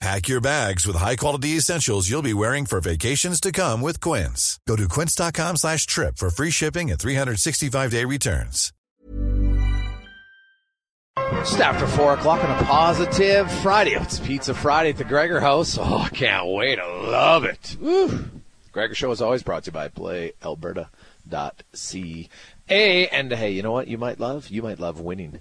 Pack your bags with high-quality essentials you'll be wearing for vacations to come with Quince. Go to quince.com slash trip for free shipping and 365-day returns. Just after 4 o'clock on a positive Friday. Oh, it's Pizza Friday at the Gregor House. Oh, I can't wait. I love it. Woo. Gregor Show is always brought to you by PlayAlberta.ca. And hey, you know what you might love? You might love winning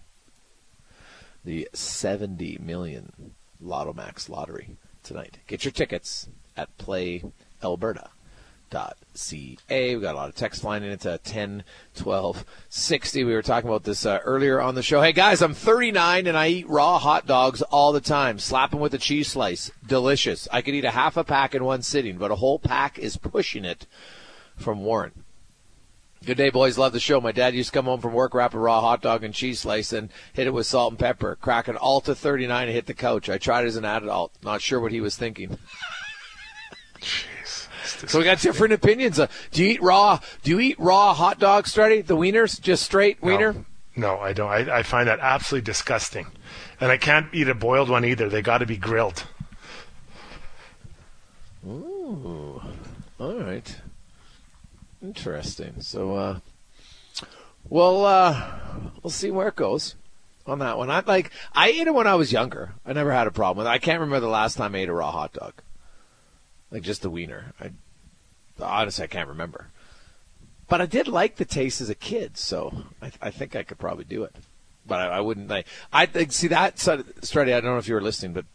the 70 million Lotto Max lottery tonight. Get your tickets at PlayAlberta.ca. We got a lot of text flying in. It's 10, 12, 60. We were talking about this uh, earlier on the show. Hey guys, I'm 39 and I eat raw hot dogs all the time. Slap them with a cheese slice. Delicious. I could eat a half a pack in one sitting, but a whole pack is pushing it from Warren. Good day, boys. Love the show. My dad used to come home from work, wrap a raw hot dog and cheese slice, and hit it with salt and pepper. Crack an Alta 39 and hit the couch. I tried as an adult. Not sure what he was thinking. Jeez. So we got different opinions. Uh, do you eat raw? Do you eat raw hot dogs, Strutty? The wieners, just straight wiener? No, no I don't. I, I find that absolutely disgusting, and I can't eat a boiled one either. They got to be grilled. Ooh, all right. Interesting. So, uh, well, uh, we'll see where it goes on that one. I like I ate it when I was younger. I never had a problem with it. I can't remember the last time I ate a raw hot dog, like just the wiener. I honestly I can't remember, but I did like the taste as a kid, so I, I think I could probably do it. But I, I wouldn't. Like, I think see that Strutty. I don't know if you were listening, but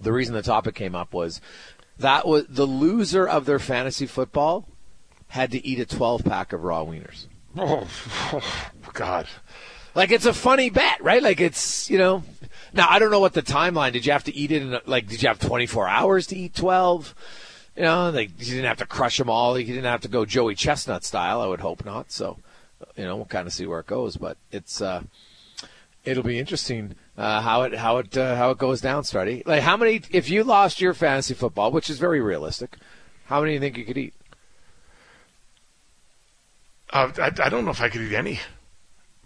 the reason the topic came up was that was the loser of their fantasy football had to eat a 12 pack of raw wieners. Oh, oh, God. Like it's a funny bet, right? Like it's, you know, now I don't know what the timeline, did you have to eat it in like, did you have 24 hours to eat 12? You know, like you didn't have to crush them all. You didn't have to go Joey Chestnut style. I would hope not. So, you know, we'll kind of see where it goes, but it's, uh, it'll be interesting uh, how it how it uh, how it goes down, Strutty. Like how many? If you lost your fantasy football, which is very realistic, how many do you think you could eat? Uh, I, I don't know if I could eat any.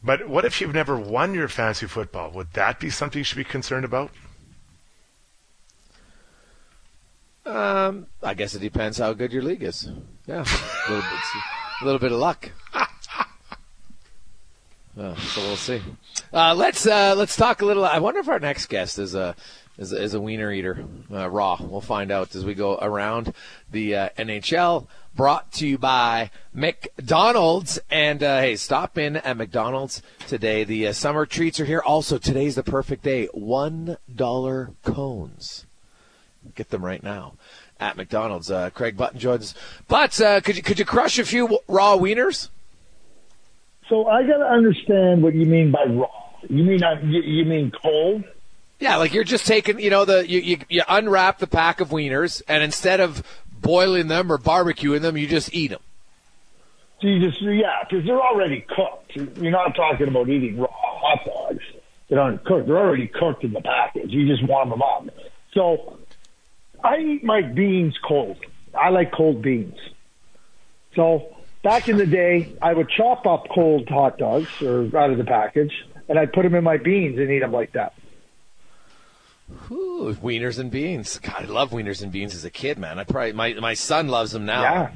But what if you've never won your fantasy football? Would that be something you should be concerned about? Um, I guess it depends how good your league is. Yeah, a little bit, a little bit of luck. Uh, so we'll see. Uh, let's uh, let's talk a little. I wonder if our next guest is a is a, is a wiener eater, uh, raw. We'll find out as we go around the uh, NHL. Brought to you by McDonald's. And uh, hey, stop in at McDonald's today. The uh, summer treats are here. Also, today's the perfect day. One dollar cones. Get them right now at McDonald's. Uh, Craig Button joins. But uh, could you could you crush a few raw wieners? So I got to understand what you mean by raw. You mean you, you mean cold? Yeah, like you're just taking, you know, the you, you you unwrap the pack of wieners, and instead of boiling them or barbecuing them, you just eat them. Just yeah, because they're already cooked. You're not talking about eating raw hot dogs that aren't cooked. They're already cooked in the package. You just warm them up. So I eat my beans cold. I like cold beans. So back in the day, I would chop up cold hot dogs or out of the package, and I'd put them in my beans and eat them like that. Ooh, wieners and beans. God, I love wieners and beans as a kid, man. I probably my my son loves them now. Yeah.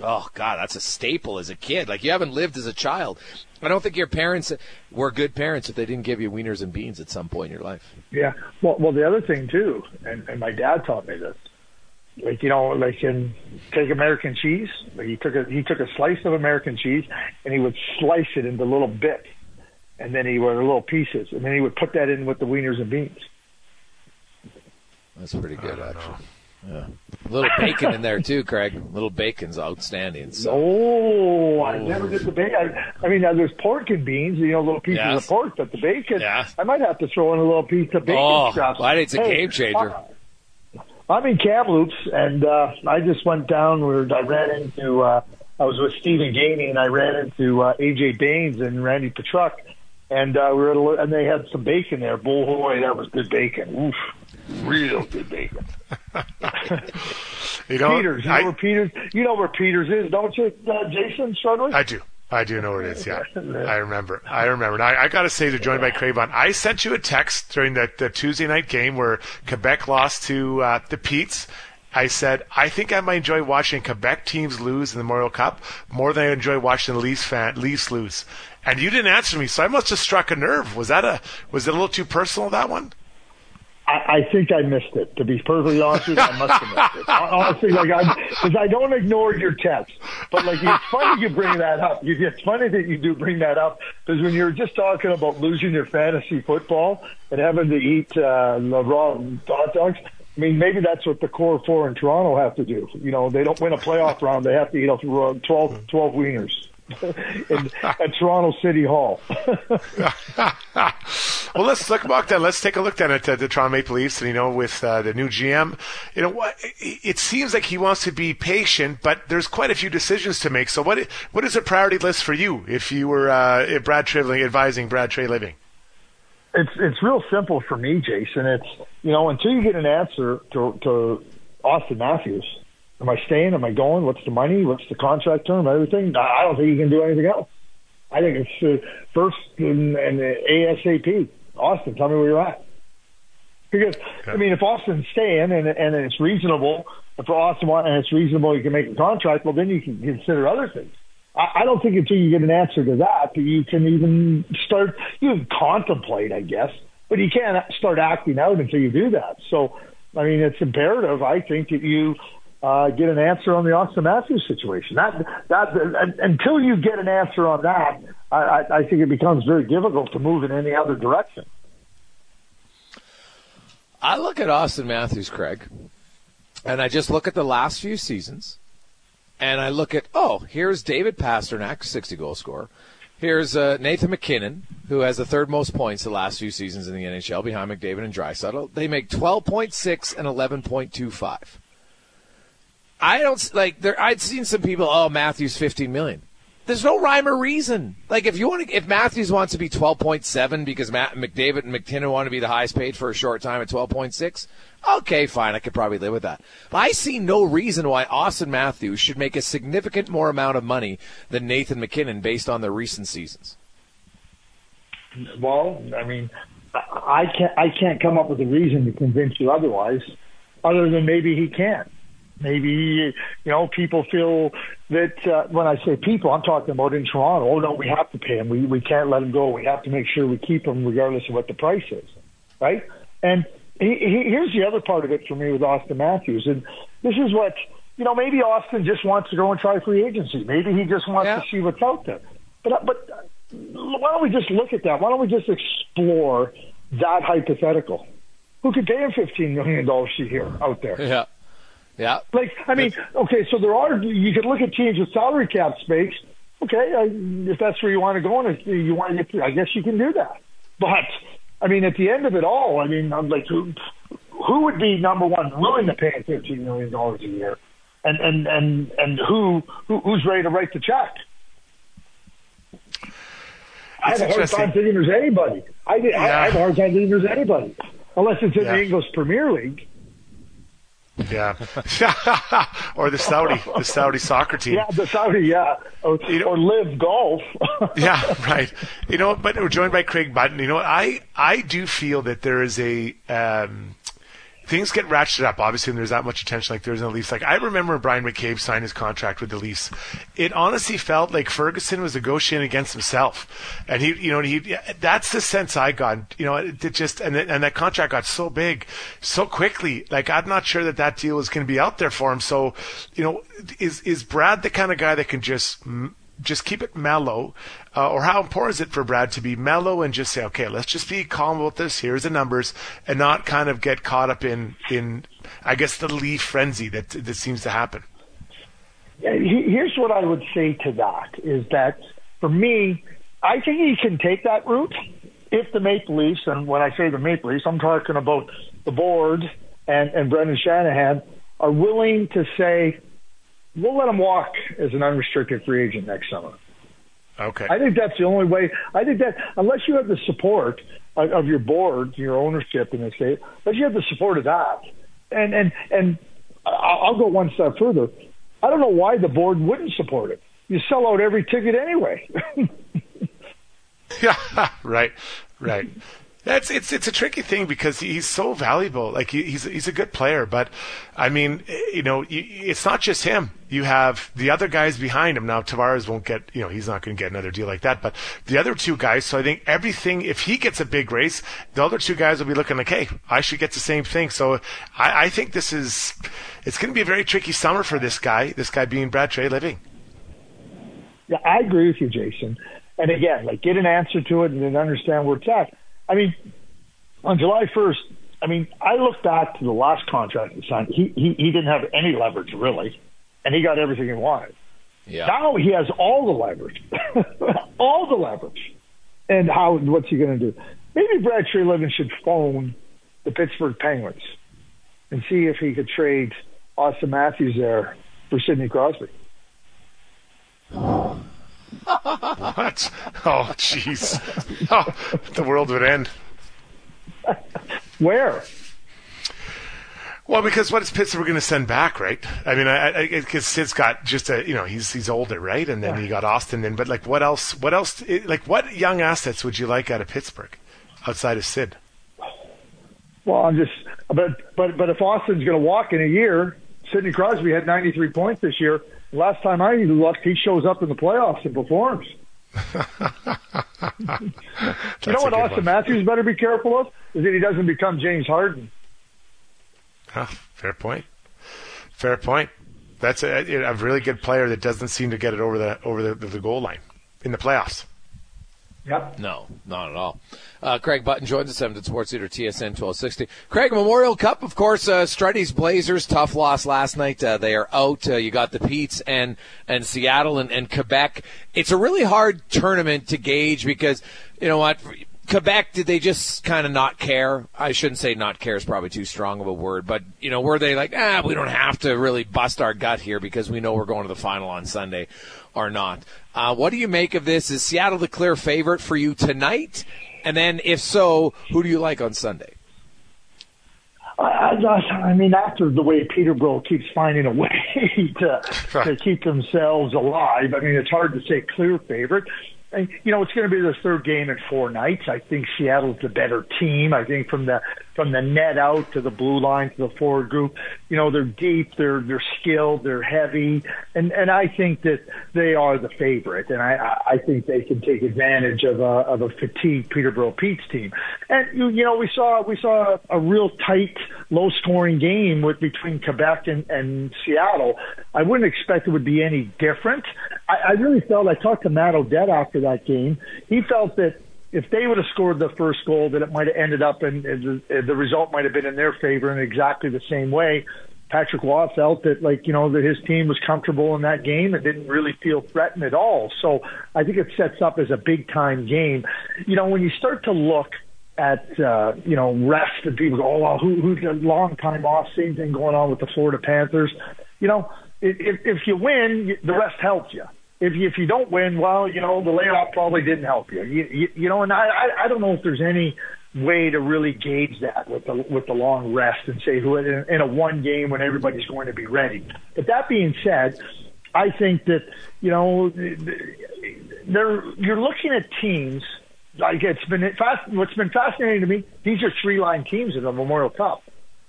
Oh God, that's a staple as a kid. Like you haven't lived as a child. I don't think your parents were good parents if they didn't give you wieners and beans at some point in your life. Yeah. Well, well, the other thing too, and, and my dad taught me this. Like you know, like in take American cheese. Like he took a he took a slice of American cheese and he would slice it into little bits, and then he would little pieces, and then he would put that in with the wieners and beans. That's pretty good, actually. Yeah. A little bacon in there too, Craig. A little bacon's outstanding. So. Oh, I never did the bacon. I, I mean, uh, there's pork and beans, you know, little pieces Yes. of pork, but the bacon, Yes. I might have to throw in a little piece of bacon Oh, stuff. well, it's a Hey, game changer. uh, I'm in Kamloops, and uh, I just went down where I ran into. Uh, I was with Stephen Gainey, and I ran into uh, AJ Baines and Randy Petruk, and uh, we were at a, and they had some bacon there. Boy, that was good bacon. Oof, real good bacon. You know, Peters, you know where Peters, you know where Peters is, don't you, uh, Jason Strudwick? I do. I do know where it is. Yeah, I remember. I remember. Now, I, I got to say to joined by Cravon, I sent you a text during the, the Tuesday night game where Quebec lost to uh, the Petes. I said I think I might enjoy watching Quebec teams lose in the Memorial Cup more than I enjoy watching the Leafs fan Leafs lose. And you didn't answer me, so I must have struck a nerve. Was that a was it a little too personal that one? I, I think I missed it. To be perfectly honest with you, I must have missed it. Honestly, like I, because I don't ignore your text, but like it's funny you bring that up. You, it's funny that you do bring that up because when you're just talking about losing your fantasy football and having to eat uh, the raw hot dogs. I mean, maybe that's what the core four in Toronto have to do. You know, they don't win a playoff round; they have to eat off 12, 12 wieners in, at Toronto City Hall. well, let's look back then. Let's take a look then at uh, the Toronto Maple Leafs, and you know, with uh, the new GM, you know, what it seems like he wants to be patient, but there's quite a few decisions to make. So, what what is a priority list for you if you were uh, if Brad Treliving advising Brad Treliving? It's it's real simple for me, Jason. It's you know until you get an answer to to Auston Matthews, am I staying? Am I going? What's the money? What's the contract term? Everything. I don't think you can do anything else. I think it's uh, first and, and ASAP. Auston, tell me where you're at. Because I mean, if Auston's staying and and it's reasonable, for Auston want and it's reasonable, you can make a contract. Well, then you can consider other things. I, I don't think until you get an answer to that, that you can even start. You can contemplate, I guess, but you can't start acting out until you do that. So, I mean, it's imperative, I think, that you uh, get an answer on the Auston Matthews situation. That that and, until you get an answer on that, I, I, I think it becomes very difficult to move in any other direction. I look at Austin Matthews, Craig, and I just look at the last few seasons, and I look at oh, here's David Pastrnak, 60 goal scorer. Here's uh, Nathan MacKinnon, who has the third most points the last few seasons in the NHL, behind McDavid and Draisaitl. They make 12.6 and 11.25. I don't like there. I'd seen some people. Oh, Matthews 15 million. There's no rhyme or reason. Like if you want to, if Matthews wants to be 12.7 because Matt, McDavid and MacKinnon want to be the highest paid for a short time at 12.6, okay, fine, I could probably live with that. But I see no reason why Auston Matthews should make a significant more amount of money than Nathan MacKinnon based on their recent seasons. Well, I mean, I can't I can't come up with a reason to convince you otherwise, other than maybe he can't. Maybe you know people feel that uh, when I say people, I'm talking about in Toronto. Oh no, we have to pay him. We we can't let him go. We have to make sure we keep him regardless of what the price is, right? And he, he, here's the other part of it for me with Auston Matthews, and this is what you know. Maybe Auston just wants to go and try free agency. Maybe he just wants Yeah. to see what's out there. But but why don't we just look at that? Why don't we just explore that hypothetical? Who could pay him fifteen million dollars a year out there? Yeah, yeah. Like, I mean, okay, so there are. You could look at teams with salary cap space. Okay, uh, if that's where you want to go, and you want to get, I guess you can do that. But I mean, at the end of it all, I mean, I'm like, who, who would be number one willing to pay fifteen million dollars a year, and and and and who, who who's ready to write the check? I have a hard time thinking there's anybody. I, yeah. I, I have a hard time thinking there's anybody, unless it's in yeah. the English Premier League. Yeah, or the Saudi, the Saudi soccer team. Yeah, the Saudi, yeah, or, you know, or LIV Golf. yeah, right. You know, but we're joined by Craig Button. You know, I I do feel that there is a um, things get ratcheted up, obviously, when there's that much attention like there's in the Leafs. Like I remember Bryan McCabe signed his contract with the Leafs. It honestly felt like Ferguson was negotiating against himself, and he, you know, he. That's the sense I got. You know, it, it just and and that contract got so big, so quickly. Like I'm not sure that that deal is going to be out there for him. So, you know, is is Brad the kind of guy that can just just keep it mellow, uh, or how important is it for Brad to be mellow and just say, okay, let's just be calm about this. Here's the numbers, and not kind of get caught up in in I guess the leaf frenzy that that seems to happen. Here's what I would say to that is that for me, I think he can take that route if the Maple Leafs, and when I say the Maple Leafs, I'm talking about the board and, and Brendan Shanahan, are willing to say, we'll let him walk as an unrestricted free agent next summer. Okay. I think that's the only way. I think that unless you have the support of, of your board, your ownership in the state, unless you have the support of that, and and and I'll go one step further. I don't know why the board wouldn't support it. You sell out every ticket anyway. yeah, right, right. That's it's it's a tricky thing because he's so valuable. Like he, he's he's a good player, but I mean, eh, you know, it's not just him. You have the other guys behind him. Now Tavares won't get, you know, he's not going to get another deal like that. But the other two guys. So I think everything. If he gets a big race, the other two guys will be looking like, hey, I should get the same thing. So I, I think this is it's going to be a very tricky summer for this guy. This guy being Brad Treliving. Yeah, I agree with you, Jason. And again, like get an answer to it and then understand where it's at. I mean, on July 1st, I mean, I look back to the last contract he signed. He, he, he didn't have any leverage, really, and he got everything he wanted. Yeah. Now he has all the leverage, all the leverage. And how? What's he going to do? Maybe Brad Treliving should phone the Pittsburgh Penguins and see if he could trade Auston Matthews there for Sidney Crosby. What? Oh, jeez. Oh, the world would end. Where? Well, because what is Pittsburgh going to send back, right? I mean, I because Sid's got just a you know he's he's older, right? And then yeah. you got Auston. Then, but like, what else? What else? Like, what young assets would you like out of Pittsburgh outside of Sid? Well, I'm just, but but but if Auston's going to walk in a year, Sidney Crosby had 93 points this year. Last time I looked, he shows up in the playoffs and performs. you know what Auston one. Matthews better be careful of? Is that he doesn't become James Harden. Oh, fair point. Fair point. That's a, a really good player that doesn't seem to get it over the over the, the goal line in the playoffs. Yep. No, not at all. Uh, Craig Button joins us, Edmonton Sports Leader, TSN 1260. Craig, Memorial Cup, of course, uh, Blazers, tough loss last night. Uh, they are out. Uh, you got the Petes and, and Seattle and, and Quebec. It's a really hard tournament to gauge because, you know what, Quebec, did they just kind of not care? I shouldn't say not care is probably too strong of a word, but you know, were they like, ah, we don't have to really bust our gut here because we know we're going to the final on Sunday? or not. Uh, what do you make of this? Is Seattle the clear favorite for you tonight? And then, if so, who do you like on Sunday? Uh, I, I mean, after the way Peterborough keeps finding a way to to keep themselves alive, I mean, it's hard to say clear favorite. And, you know, it's going to be the third game in four nights. I think Seattle's the better team. I think from the from the net out to the blue line to the forward group, you know, they're deep, they're they're skilled, they're heavy, and and I think that they are the favorite, and I I think they can take advantage of a of a fatigued Peterborough Petes team. And you you know, we saw we saw a real tight, low scoring game with between Quebec and, and Seattle. I wouldn't expect it would be any different. I, I really felt I talked to Matt O'Dette after that game. He felt that if they would have scored the first goal, that it might have ended up and the, result might have been in their favor in exactly the same way. Patrick Roy felt that like you know that his team was comfortable in that game and didn't really feel threatened at all. So I think it sets up as a big time game. You know, when you start to look at uh, you know rest and people go, oh well, who, who's a long time off? Same thing going on with the Florida Panthers. You know, if, if you win, the rest helps you. If you, if you don't win, well, you know the layoff probably didn't help you. You, you, you know, and I I don't know if there's any way to really gauge that with the with the long rest and say who in, in a one game when everybody's going to be ready. But that being said, I think that you know they're you're looking at teams like it's been fast. What's been fascinating to me, these are three line teams in the Memorial Cup.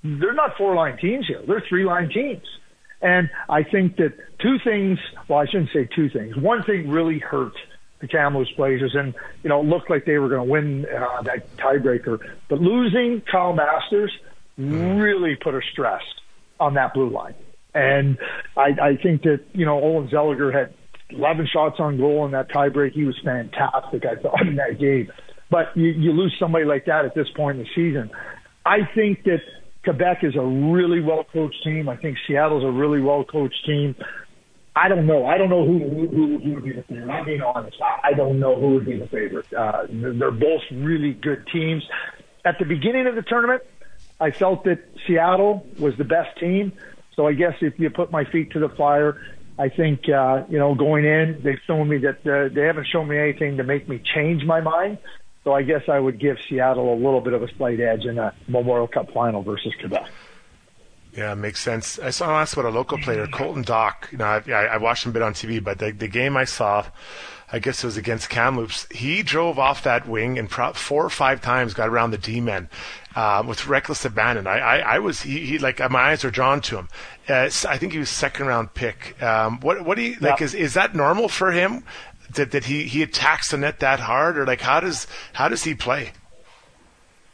They're not four line teams here. They're three line teams. And I think that two things, well, I shouldn't say two things. One thing really hurt the Kamloops Blazers, and you know, it looked like they were going to win uh, that tiebreaker. But losing Kyle Masters really put a stress on that blue line, and I, I think that you know Olen Zellweger had 11 shots on goal in that tiebreak. He was fantastic, I thought, in that game. But you, you lose somebody like that at this point in the season. I think that Quebec is a really well coached team. I think Seattle's a really well coached team. I don't know. I don't know who who, who would be the favorite. I'm being honest. I, don't know who would be the favorite. Uh, they're both really good teams. At the beginning of the tournament, I felt that Seattle was the best team. So I guess if you put my feet to the fire, I think uh, you know going in, they've shown me that uh, they haven't shown me anything to make me change my mind. So I guess I would give Seattle a little bit of a slight edge in a Memorial Cup final versus Quebec. Yeah, makes sense. I saw last about a local player, Colton Dach. You know, I, I watched him a bit on TV, but the, the game I saw, I guess it was against Kamloops. He drove off that wing and pro- four or five times got around the D-men uh, with reckless abandon. I, I, I was he, he, like my eyes were drawn to him. Uh, I think he was second round pick. Um, what what do you like? Yeah. Is is that normal for him? That that he he attacks the net that hard, or like how does how does he play?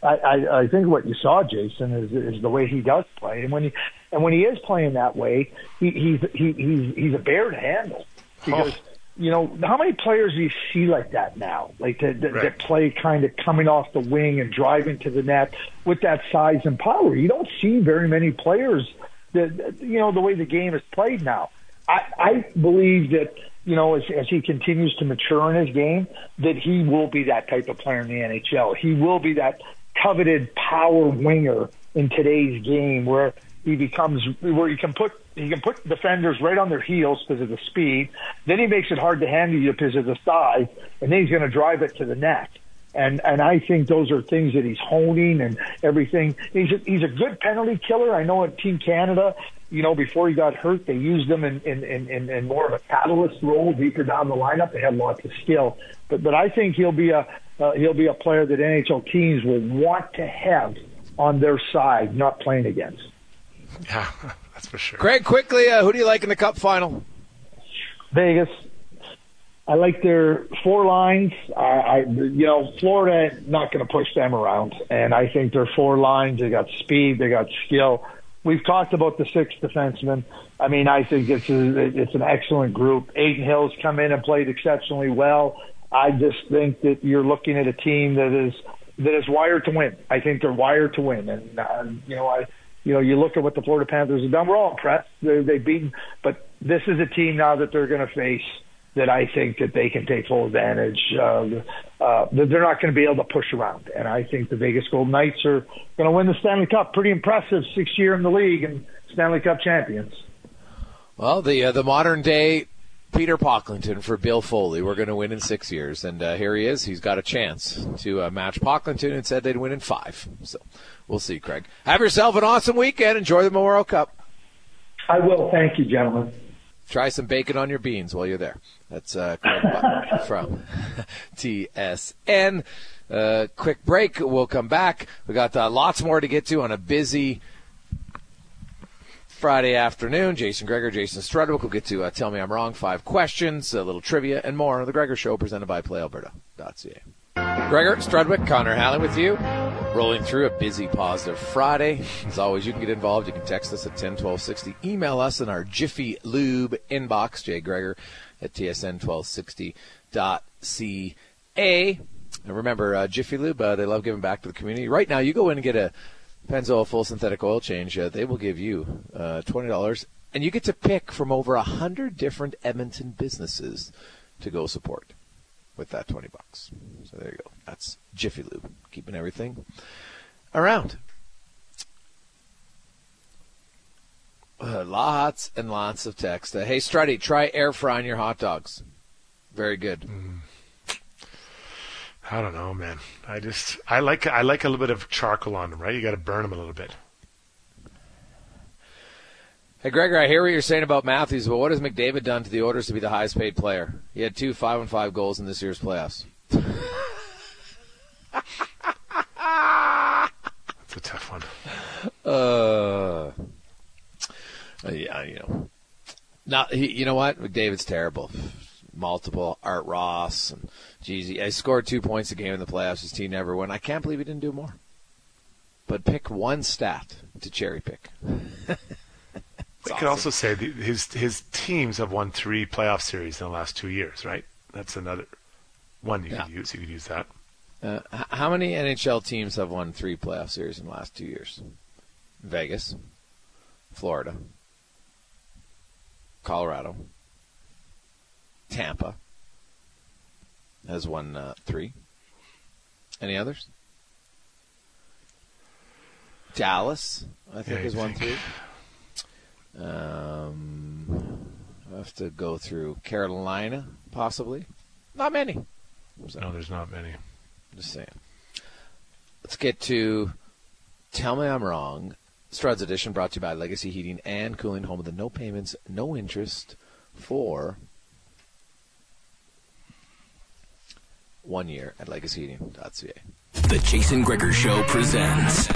I, I, I think what you saw, Jason, is is the way he does play, and when he and when he is playing that way, he, he's he, he's he's a bear to handle because. Oh. You know how many players do you see like that now? Like that, that, right. that play kind of coming off the wing and driving to the net with that size and power. You don't see very many players that you know the way the game is played now. I, I believe that you know, as, as he continues to mature in his game, that he will be that type of player in the NHL. He will be that coveted power winger in today's game where he becomes where he can put he can put defenders right on their heels because of the speed. Then he makes it hard to handle you because of the size, and then he's going to drive it to the net. And and I think those are things that he's honing and everything. He's a, he's a good penalty killer. I know at Team Canada, you know, before he got hurt, they used him in in, in, in more of a catalyst role deeper down the lineup. They had lots of skill, but but I think he'll be a uh, he'll be a player that NHL teams will want to have on their side, not playing against. Yeah, that's for sure. Craig, quickly, uh, who do you like in the Cup final? Vegas. I like their four lines. I, I you know, Florida not going to push them around, and I think their four lines. They got speed, they got skill. We've talked about the six defensemen. I mean, I think it's a, it's an excellent group. Adin Hill's come in and played exceptionally well. I just think that you're looking at a team that is that is wired to win. I think they're wired to win, and uh, you know, I you know, you look at what the Florida Panthers have done. We're all impressed. They're, they've beaten, but this is a team now that they're going to face that I think that they can take full advantage. Uh, uh, that they're not going to be able to push around, and I think the Vegas Golden Knights are going to win the Stanley Cup. Pretty impressive, sixth year in the league and Stanley Cup champions. Well, the uh, the modern day Peter Pocklington for Bill Foley. We're going to win in six years, and uh, here he is. He's got a chance to uh, match Pocklington, and said they'd win in five. So we'll see, Craig. Have yourself an awesome weekend. Enjoy the Memorial Cup. I will. Thank you, gentlemen. Try some bacon on your beans while you're there. That's uh, from TSN. Uh, quick break. We'll come back. We got uh, lots more to get to on a busy Friday afternoon. Jason Gregor, Jason Strudwick will get to uh, Tell Me I'm Wrong, five questions, a little trivia, and more on The Gregor Show presented by PlayAlberta.ca. Gregor, Strudwick, Connor Halley with you. Rolling through a busy, positive Friday. As always, you can get involved. You can text us at 101260. Email us in our Jiffy Lube inbox, Jay Gregor at tsn1260.ca. And remember, uh, Jiffy Lube, uh, they love giving back to the community. Right now, you go in and get a Pennzoil Full Synthetic Oil Change, uh, they will give you uh, $20, and you get to pick from over a 100 different Edmonton businesses to go support with that 20 bucks. So there you go. That's Jiffy Lube, keeping everything around. Uh, lots and lots of text. Uh, hey, Strutty, try air frying your hot dogs. Very good. Mm. I don't know, man. I just I like I like a little bit of charcoal on them, right? You got to burn them a little bit. Hey, Gregor, I hear what you're saying about Matthews, but what has McDavid done to the orders to be the highest paid player? He had two five and five goals in this year's playoffs. That's a tough one. Uh, yeah, you know, not he, you know what? McDavid's terrible. Multiple Art Ross and Jeezy. I scored two points a game in the playoffs. His team never won. I can't believe he didn't do more. But pick one stat to cherry pick. I awesome. could also say the, his his teams have won three playoff series in the last two years, right? That's another one you yeah. could use. You could use that. Uh, how many NHL teams have won three playoff series in the last two years? Vegas, Florida, Colorado, Tampa has won uh, three. Any others? Dallas, I think, yeah, has won three. Um, I have to go through Carolina, possibly. Not many. So, no, there's not many. Just saying. Let's get to Tell Me I'm Wrong. Struds Edition brought to you by Legacy Heating and Cooling, home of the no payments, no interest for one year at legacyheating.ca. The Jason Gregor Show presents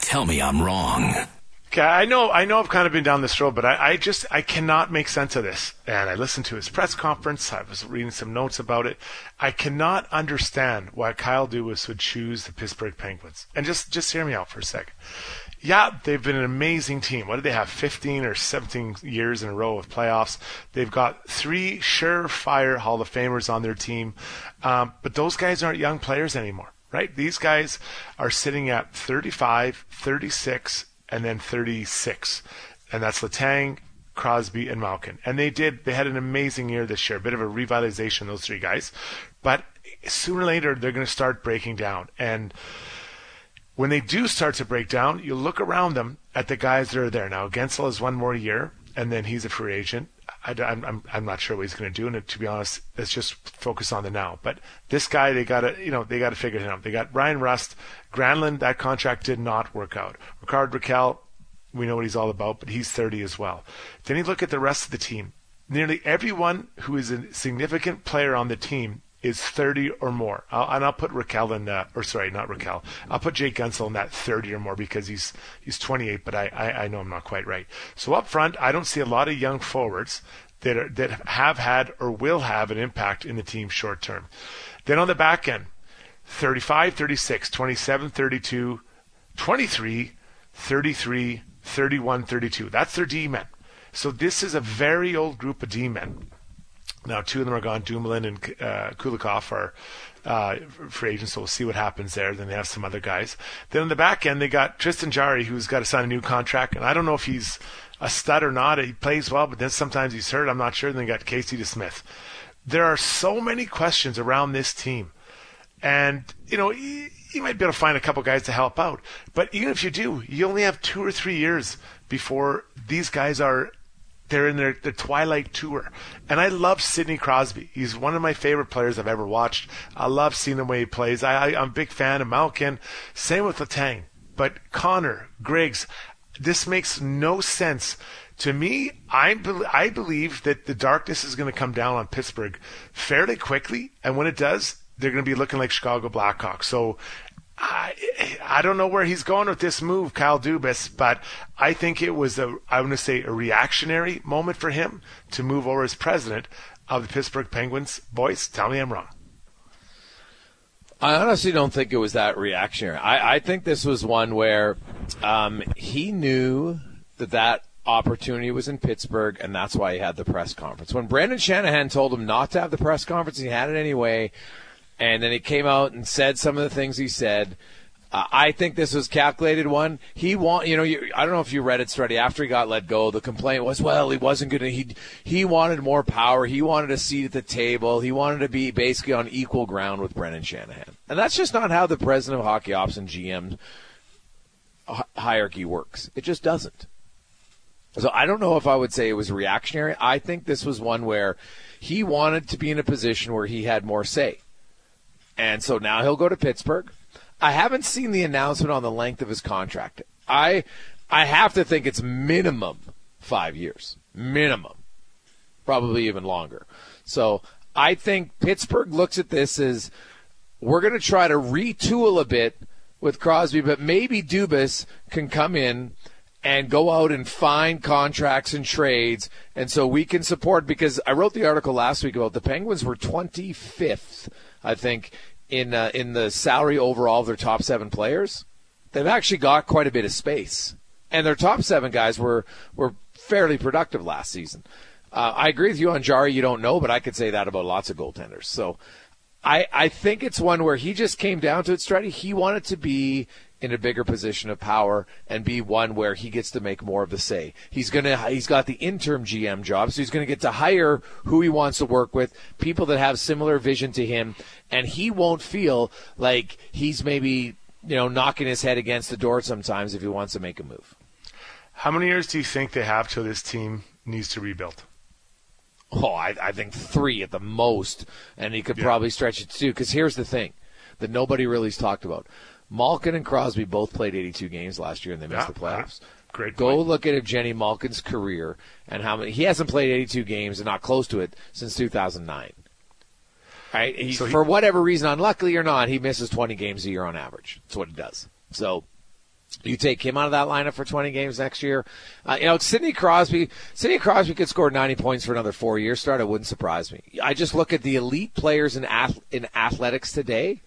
Tell Me I'm Wrong. Okay, I know, I know, I've kind of been down this road, but I, I, just, I cannot make sense of this. And I listened to his press conference. I was reading some notes about it. I cannot understand why Kyle Dubas would choose the Pittsburgh Penguins. And just, just hear me out for a second. Yeah, they've been an amazing team. What did they have? 15 or 17 years in a row of playoffs. They've got three surefire Hall of Famers on their team. Um, but those guys aren't young players anymore, right? These guys are sitting at 35, 36, and then 36. And that's Letang, Crosby, and Malkin. And they did, they had an amazing year this year, a bit of a revitalization, those three guys. But sooner or later, they're going to start breaking down. And when they do start to break down, you look around them at the guys that are there. Now, Guentzel has one more year, and then he's a free agent. I, am I'm, I'm not sure what he's going to do. And to be honest, let's just focus on the now. But this guy, they got to, you know, they got to figure him out. They got Ryan Rust, Granlund. That contract did not work out. Rickard Rakell, we know what he's all about, but he's 30 as well. Then you look at the rest of the team. Nearly everyone who is a significant player on the team is 30 or more. I'll, and I'll put Rakell in that, or sorry, not Rakell. I'll put Jake Guentzel in that 30 or more because he's he's 28, but I, I, I know I'm not quite right. So up front, I don't see a lot of young forwards that are, that have had or will have an impact in the team short term. Then on the back end, 35, 36, 27, 32, 23, 33, 31, 32. That's their D men. So this is a very old group of D men now, two of them are gone. Dumoulin and uh, Kulikov are uh, free agents, so we'll see what happens there. Then they have some other guys. Then on the back end, they got Tristan Jarry, who's got to sign a new contract, and I don't know if he's a stud or not. He plays well, but then sometimes he's hurt. I'm not sure. Then they got Casey DeSmith. There are so many questions around this team, and you know. You, you might be able to find a couple guys to help out. But even if you do, you only have two or three years before these guys are they're in their, their twilight tour. And I love Sidney Crosby. He's one of my favorite players I've ever watched. I love seeing the way he plays. I, I, am a big fan of Malkin. Same with Letang. But Connor, Griggs, this makes no sense. To me, I, be- I believe that the darkness is going to come down on Pittsburgh fairly quickly. And when it does, they're going to be looking like Chicago Blackhawks. So I, I don't know where he's going with this move, Kyle Dubas, but I think it was a, I want to say a reactionary moment for him to move over as president of the Pittsburgh Penguins. Boys, tell me I'm wrong. I honestly don't think it was that reactionary. I, I think this was one where um, he knew that that opportunity was in Pittsburgh, and that's why he had the press conference. When Brendan Shanahan told him not to have the press conference, he had it anyway and then he came out and said some of the things he said. Uh, I think this was calculated one. He want, you know, you, I don't know if you read it, Struddy. After he got let go, the complaint was, well, he wasn't to. He he wanted more power. He wanted a seat at the table. He wanted to be basically on equal ground with Brendan Shanahan, and that's just not how the president of hockey ops and GM hierarchy works. It just doesn't. So I don't know if I would say it was reactionary. I think this was one where he wanted to be in a position where he had more say. And so now he'll go to Pittsburgh. I haven't seen the announcement on the length of his contract. I I have to think it's minimum 5 years. Minimum. Probably even longer. So I think Pittsburgh looks at this as we're going to try to retool a bit with Crosby, but maybe Dubas can come in and go out and find contracts and trades. And so we can support because I wrote the article last week about the Penguins were 25th, I think, in uh, in the salary overall of their top seven players. They've actually got quite a bit of space, and their top seven guys were were fairly productive last season. Uh, I agree with you on Jarry. You don't know, but I could say that about lots of goaltenders. So. I, I think it's one where he just came down to it, Stretty. He wanted to be in a bigger position of power and be one where he gets to make more of the say. He's gonna he's got the interim GM job, so he's gonna get to hire who he wants to work with, people that have similar vision to him, and he won't feel like he's maybe you know knocking his head against the door sometimes if he wants to make a move. How many years do you think they have till this team needs to rebuild? Oh, I, I think three at the most, and he could yeah. probably stretch it to two. Because here's the thing that nobody really's talked about: Malkin and Crosby both played 82 games last year and they missed yeah, the playoffs. Great. Go point. look at Jenny Malkin's career and how many. He hasn't played 82 games and not close to it since 2009. Right? He, so he, for whatever reason, unluckily or not, he misses 20 games a year on average. That's what he does. So you take him out of that lineup for 20 games next year. Uh, you know, Sidney Crosby. Sidney Crosby could score 90 points for another four years. Start. It wouldn't surprise me. I just look at the elite players in ath- in athletics today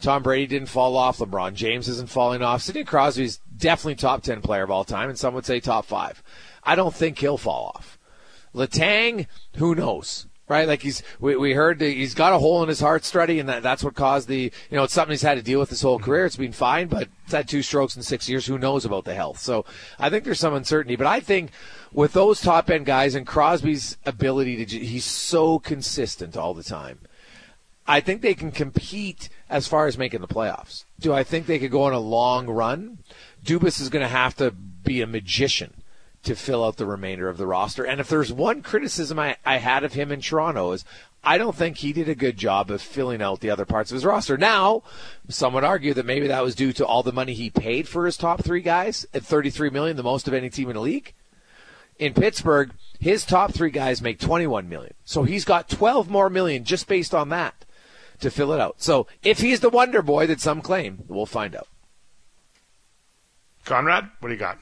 Tom Brady didn't fall off. LeBron James isn't falling off. Sidney Crosby's definitely top 10 player of all time, and some would say top five. I don't think he'll fall off. Letang, who knows? Right, like he's we, we heard he's got a hole in his heart, Struddy, and that, that's what caused the you know it's something he's had to deal with his whole career. It's been fine, but it's had two strokes in six years. Who knows about the health? So I think there's some uncertainty. But I think with those top end guys and Crosby's ability to he's so consistent all the time. I think they can compete as far as making the playoffs. Do I think they could go on a long run? Dubas is going to have to be a magician to fill out the remainder of the roster. And if there's one criticism I, I had of him in Toronto is I don't think he did a good job of filling out the other parts of his roster. Now, some would argue that maybe that was due to all the money he paid for his top three guys at 33 million, the most of any team in the league. In Pittsburgh, his top three guys make 21 million. So he's got 12 more million just based on that to fill it out. So if he's the wonder boy that some claim, we'll find out. Conrad, what do you got?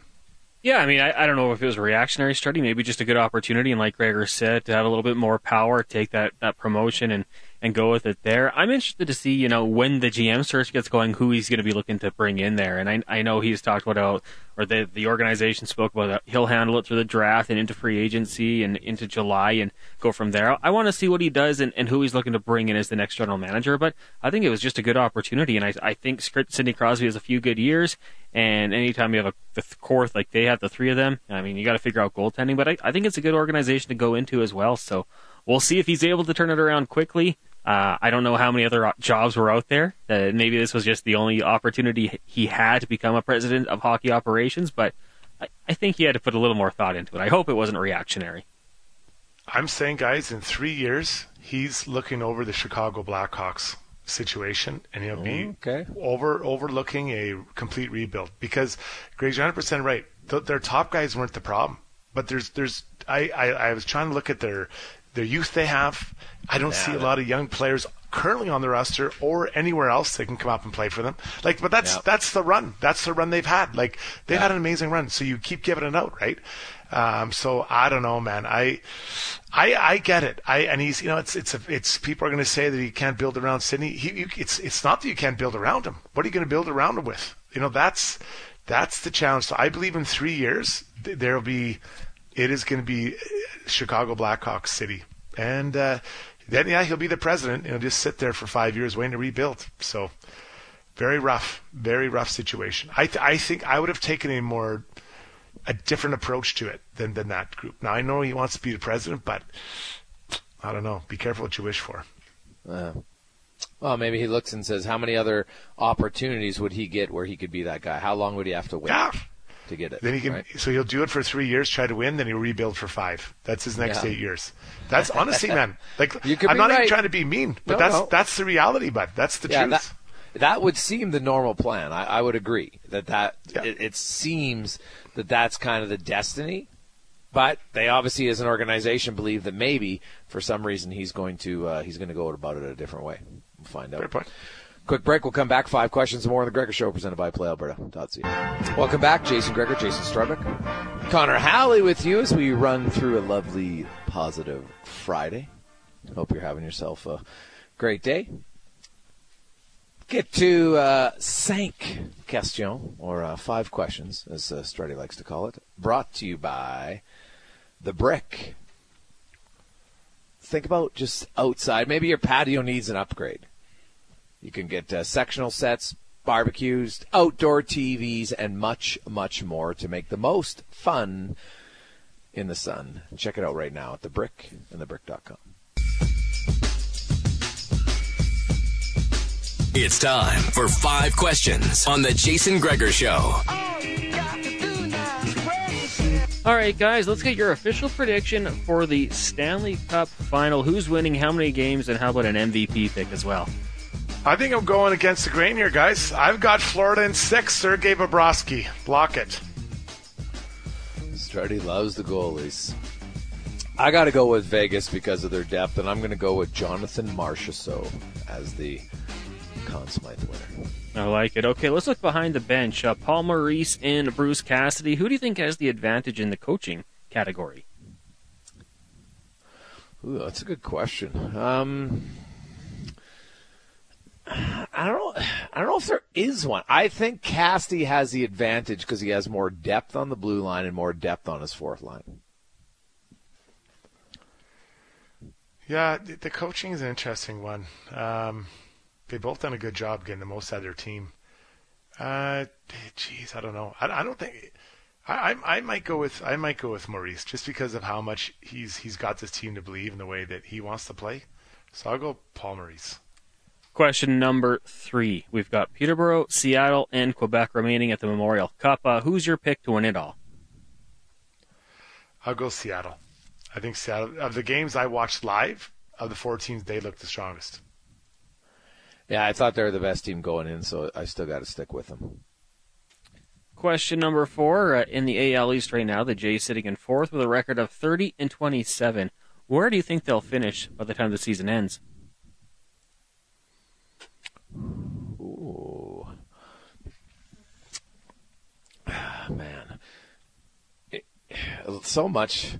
Yeah, I mean, I, I don't know if it was a reactionary study, maybe just a good opportunity, and like Gregor said, to have a little bit more power, take that, that promotion and and go with it there. I'm interested to see, you know, when the GM search gets going, who he's going to be looking to bring in there. And I, I know he's talked about, or the the organization spoke about that he'll handle it through the draft and into free agency and into July and go from there. I want to see what he does and, and who he's looking to bring in as the next general manager. But I think it was just a good opportunity, and I I think Sidney Crosby has a few good years. And anytime you have a the core like they have the three of them, I mean, you got to figure out goaltending. But I, I think it's a good organization to go into as well. So we'll see if he's able to turn it around quickly. Uh, I don't know how many other jobs were out there. Uh, maybe this was just the only opportunity he had to become a president of hockey operations, but I, I think he had to put a little more thought into it. I hope it wasn't reactionary. I'm saying, guys, in three years, he's looking over the Chicago Blackhawks situation, and he'll be okay. over overlooking a complete rebuild. Because Greg's 100 percent right. their top guys weren't the problem, but there's there's I, I I was trying to look at their their youth they have. I don't yeah, see a lot of young players currently on the roster or anywhere else that can come up and play for them. Like, but that's yeah. that's the run. That's the run they've had. Like they've yeah. had an amazing run. So you keep giving it out, right? Um, so I don't know, man. I, I, I get it. I and he's, you know, it's it's a, it's people are going to say that he can't build around Sidney. He, you, it's it's not that you can't build around him. What are you going to build around him with? You know, that's that's the challenge. So I believe in three years there'll be, it is going to be Chicago Blackhawks city. And uh, then, yeah, he'll be the president. He'll just sit there for five years waiting to rebuild. So Very rough, very rough situation. I th- I think I would have taken a more a different approach to it than than that group. Now I know he wants to be the president, but I don't know. Be careful what you wish for. Uh, well, maybe he looks and says, how many other opportunities would he get where he could be that guy? How long would he have to wait Yeah. To get it? Then he can. right? So he'll do it for three years, try to win, then he'll rebuild for five. That's his next Yeah. eight years. That's honestly, man. Like You I'm not right. even trying to be mean, but No, that's no. that's the reality, bud. That's the yeah, truth. that that would seem the normal plan. I, I would agree that that Yeah. it, it seems that that's kind of the destiny. But they obviously, as an organization, believe that maybe for some reason he's going to uh, he's going to go about it a different way. We'll find out. Quick break. We'll come back. Five questions more on the Gregor Show, presented by PlayAlberta.ca. Welcome back, Jason Gregor, Jason Strudwick, Connor Halley with you as we run through a lovely, positive Friday. Hope you're having yourself a great day. Get to uh, cinq questions, or uh, five questions, as uh, Strutty likes to call it. Brought to you by The Brick. Think about just outside. Maybe your patio needs an upgrade. You can get uh, sectional sets, barbecues, outdoor TVs, and much, much more to make the most fun in the sun. Check it out right now at The Brick and TheBrick.com. It's time for five questions on the Jason Gregor Show. All right, guys, let's get your official prediction for the Stanley Cup final. Who's winning how many games, and how about an MVP pick as well? I think I'm going against the grain here, guys. I've got Florida in six. Sergei Bobrovsky. Block it. Strutty loves the goalies. I got to go with Vegas because of their depth, and I'm going to go with Jonathan Marchessault as the Conn Smythe winner. I like it. Okay, let's look behind the bench. Uh, Paul Maurice and Bruce Cassidy. Who do you think has the advantage in the coaching category? Ooh, that's a good question. Um, I don't know. I don't know if there is one. I think Cassidy has the advantage because he has more depth on the blue line and more depth on his fourth line. Yeah, the, coaching is an interesting one. Um, they both done a good job getting the most out of their team. Uh, I don't know. I, I don't think. I, I I might go with I might go with Maurice just because of how much he's he's got this team to believe in the way that he wants to play. So I'll go Paul Maurice. Question number three. We've got Peterborough, Seattle, and Quebec remaining at the Memorial Cup. Uh, who's your pick to win it all? I'll go Seattle. I think Seattle of the games I watched live of the four teams they looked the strongest. Yeah, I thought they were the best team going in, so I still got to stick with them. Question number four. Uh, in the AL East right now, the Jays sitting in fourth with a record of 30 and 27. Where do you think they'll finish by the time the season ends? Ooh. Man. It- so much.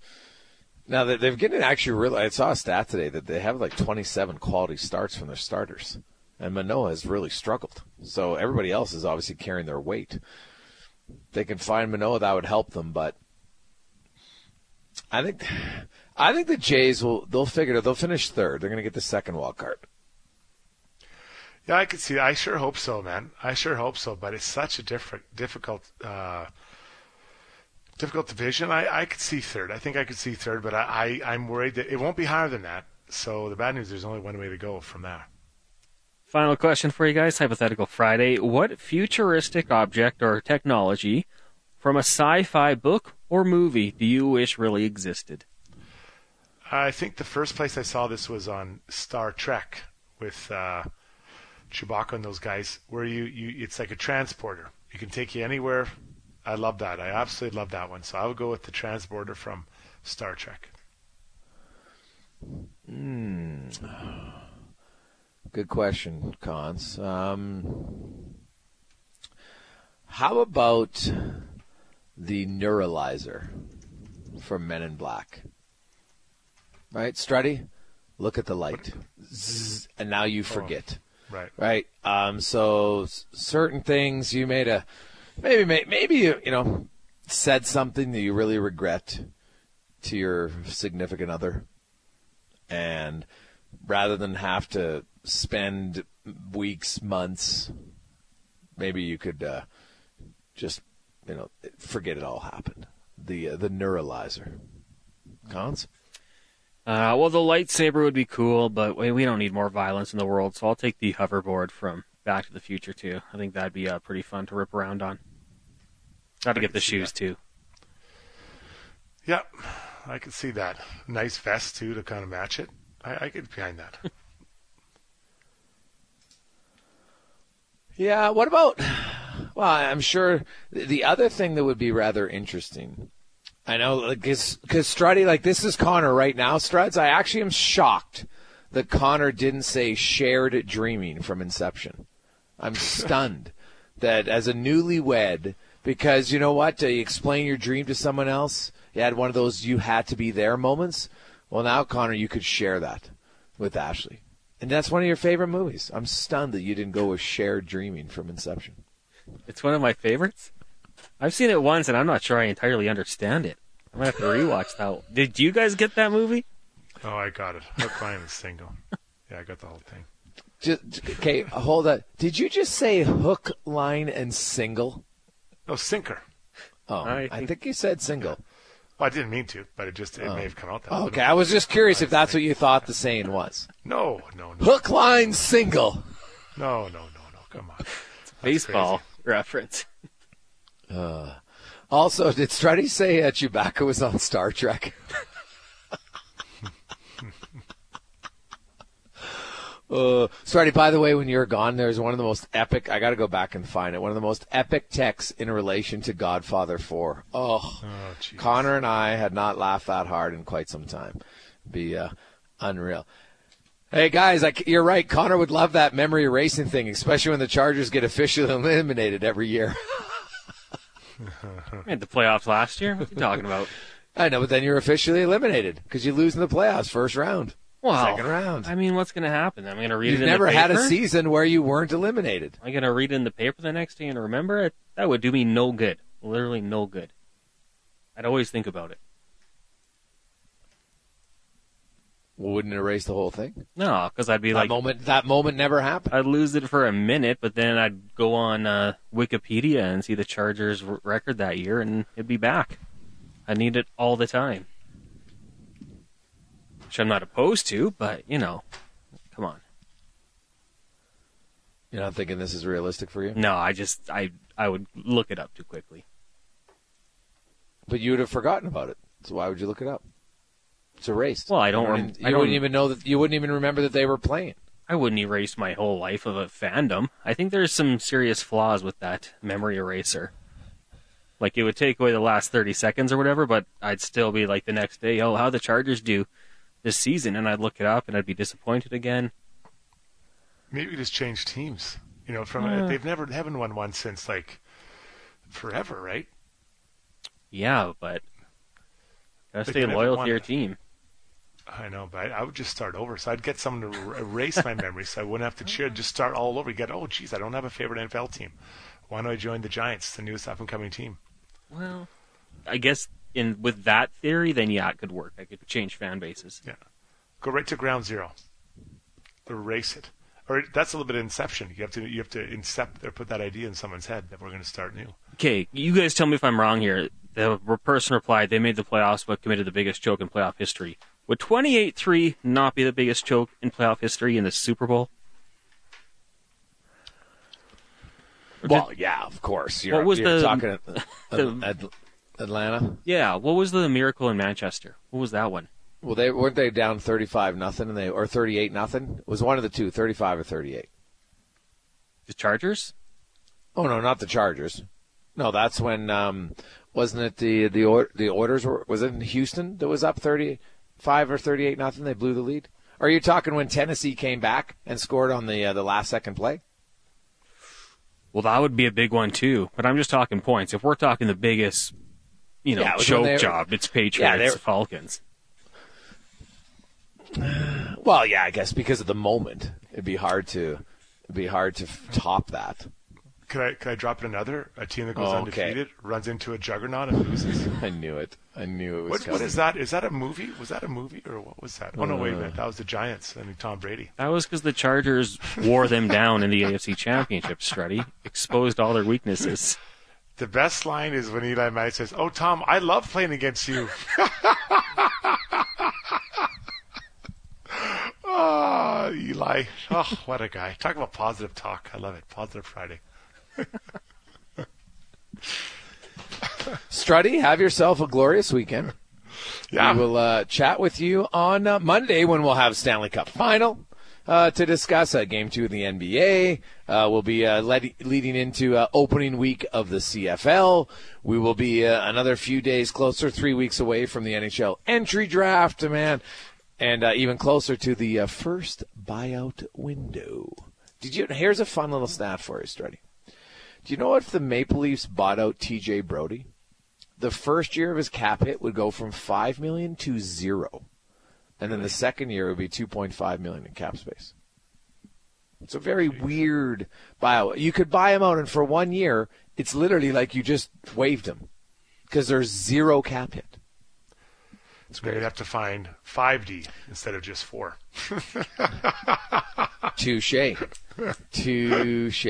Now, they- they've getting actually really. I saw a stat today that they have like 27 quality starts from their starters. And Manoah has really struggled. So everybody else is obviously carrying their weight. They can find Manoah, that would help them, but I think I think the Jays will they'll figure it out. They'll finish third. They're gonna get the second wild card. Yeah, I could see that. I sure hope so, man. I sure hope so. But it's such a different, difficult, uh, difficult division. I, I could see third. I think I could see third, but I, I, I'm worried that it won't be higher than that. So the bad news, there's only one way to go from there. Final question for you guys, hypothetical Friday. What futuristic object or technology from a sci fi book or movie do you wish really existed? I think the first place I saw this was on Star Trek with uh, Chewbacca and those guys, where you, you it's like a transporter. You can take you anywhere. I love that. I absolutely love that one. So I would go with the transporter from Star Trek. Good question, Cons. Um, how about the neuralizer from Men in Black? Right, Strutty? Look at the light. Zzz, and now you forget. Right. Right? Um, so certain things you made a maybe maybe you, you know said something that you really regret to your significant other and rather than have to spend weeks, months maybe you could uh, just you know forget it all happened. The uh, the neuralizer. Cons. Uh, well, the lightsaber would be cool, but we we don't need more violence in the world, so I'll take the hoverboard from Back to the Future too. I think that'd be uh, pretty fun to rip around on. Got to get the shoes too. Yep, I could see that. Nice vest too to kind of match it. I, I get behind that. Yeah. What about? Well, I'm sure the other thing that would be rather interesting. I know, because because Struddy, like this is Connor right now, Struds. I actually am shocked that Connor didn't say shared dreaming from Inception. I'm stunned that as a newlywed, because you know what, to explain your dream to someone else, you had one of those you had to be there moments. Well, now Connor, you could share that with Ashley. And that's one of your favorite movies. I'm stunned that you didn't go with Shared Dreaming from Inception. It's one of my favorites. I've seen it once, and I'm not sure I entirely understand it. I'm gonna have to rewatch that. Did you guys get that movie? Oh, I got it. Hook, line, and single. Yeah, I got the whole thing. Just, okay, hold on. Did you just say hook, line, and single? Oh, sinker. Oh, I think, I think you said single. Well, I didn't mean to, but it just it Oh. may have come out that Oh, way. okay, I was just curious if that's what you thought the saying was. No, no, no, Hook, line, single. no, no, no, no. Come on. Baseball reference. Uh, also, did Strutty say uh, Chewbacca was on Star Trek? Uh, Strutty, by the way, when you're gone, there's one of the most epic. I got to go back and find it. One of the most epic texts in relation to Godfather 4. Oh, Connor and I had not laughed that hard in quite some time. Be uh, unreal. Hey guys, I, you're right. Connor would love that memory erasing thing, especially when the Chargers get officially eliminated every year. We had the playoffs last year. What are you talking about? I know, but then you're officially eliminated because you lose in the playoffs first round, Well, second round. I mean, what's going to happen? I'm going to read You've it in never had a season where you weren't eliminated. I'm going to read it in the paper the next day and remember it? That would do me no good. Literally no good. I'd always think about it. Well, wouldn't it erase the whole thing? No, because I'd be that like, moment, that moment never happened. I'd lose it for a minute, but then I'd go on uh, Wikipedia and see the Chargers' record that year, and it'd be back. I need it all the time, which I'm not opposed to, but you know, come on. You're not thinking this is realistic for you, No, I just I I would look it up too quickly. but you would have forgotten about it. So why would you look it up? It's erased. Well, I don't You rem- wouldn't, I you wouldn't don't- even know that. You wouldn't even remember that they were playing. I wouldn't erase my whole life of a fandom. I think there's some serious flaws with that memory eraser. Like it would take away the last 30 seconds or whatever, but I'd still be like the next day, oh, how the Chargers do this season, and I'd look it up and I'd be disappointed again. Maybe just change teams. You know, from Uh. they've never haven't won one since like forever, right? Yeah, but gotta They stay loyal to your team. I know, but I, I would just start over. So I'd get someone to er- erase my memory, so I wouldn't have to cheer. Just start all over. You get, oh, geez, I don't have a favorite NFL team. Why don't I join the Giants, the newest up and coming team? Well, I guess in with that theory, then yeah, it could work. I could change fan bases. Yeah, go right to ground zero. Erase it, or that's a little bit of inception. You have to you have to incept or put that idea in someone's head that we're going to start new. Okay, you guys tell me if I'm wrong here. The person replied they made the playoffs but committed the biggest choke in playoff history. Would 28-3 not be the biggest choke in playoff history in the Super Bowl? Well, yeah, of course. You're, What was you're the- talking the- at Atlanta? Yeah, what was the miracle in Manchester? What was that one? Well, they weren't they down thirty-five nothing, and they or thirty-eight nothing. It was one of the two, 35 or thirty-eight. The Chargers? Oh no, not the Chargers. No, that's when um, wasn't it the the or, the Oilers were was it in Houston that was up thirty-five or thirty-eight nothing? They blew the lead. Are you talking when Tennessee came back and scored on the uh, the last second play? Well, that would be a big one too. But I'm just talking points. If we're talking the biggest, you know, Yeah, it was when choke they- job, it's Patriots, Yeah, Falcons. Well, yeah, I guess because of the moment, it'd be hard to it'd be hard to f- top that. Can I can I drop in another? A team that goes oh, Okay. undefeated runs into a juggernaut and loses. I knew it. I knew it was What, coming. what is that? Is that a movie? Was that a movie or what was that? Oh no, wait a minute. Uh. That was the Giants. I mean Tom Brady. That was because the Chargers wore them down in the AFC Championship, Struddy. Exposed all their weaknesses. The best line is when Eli Manning says, "Oh Tom, I love playing against you." oh, Eli. Oh, what a guy. Talk about positive talk. I love it. Positive Friday. Struddy, have yourself a glorious weekend. Yeah. We will uh, chat with you on uh, Monday when we'll have Stanley Cup final uh, to discuss. Uh, game two of the NBA. Uh, we'll be uh, lead- leading into uh, opening week of the CFL. We will be uh, another few days closer, three weeks away from the NHL entry draft, man, and uh, even closer to the uh, first buyout window. Did you? Here's a fun little stat for you, Struddy. Do you know if the Maple Leafs bought out T.J. Brodie? the first year of his cap hit would go from five million to zero, and then the second year would be two point five million in cap space. It's a very weird buyout. You could buy him out, and for one year, it's literally like you just waived him because there's zero cap hit. It's great. You'd have to find 5D instead of just four. Touche, touche.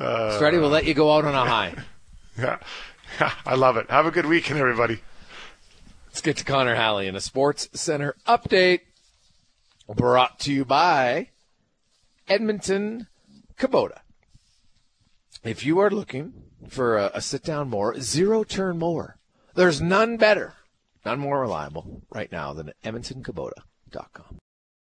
Uh, Strutty will let you go out on a high. Yeah. I love it. Have a good weekend, everybody. Let's get to Connor Halley in a Sports Center update brought to you by Edmonton Kubota. If you are looking for a, a sit down mower, zero turn mower, there's none better, none more reliable right now than EdmontonKubota.com.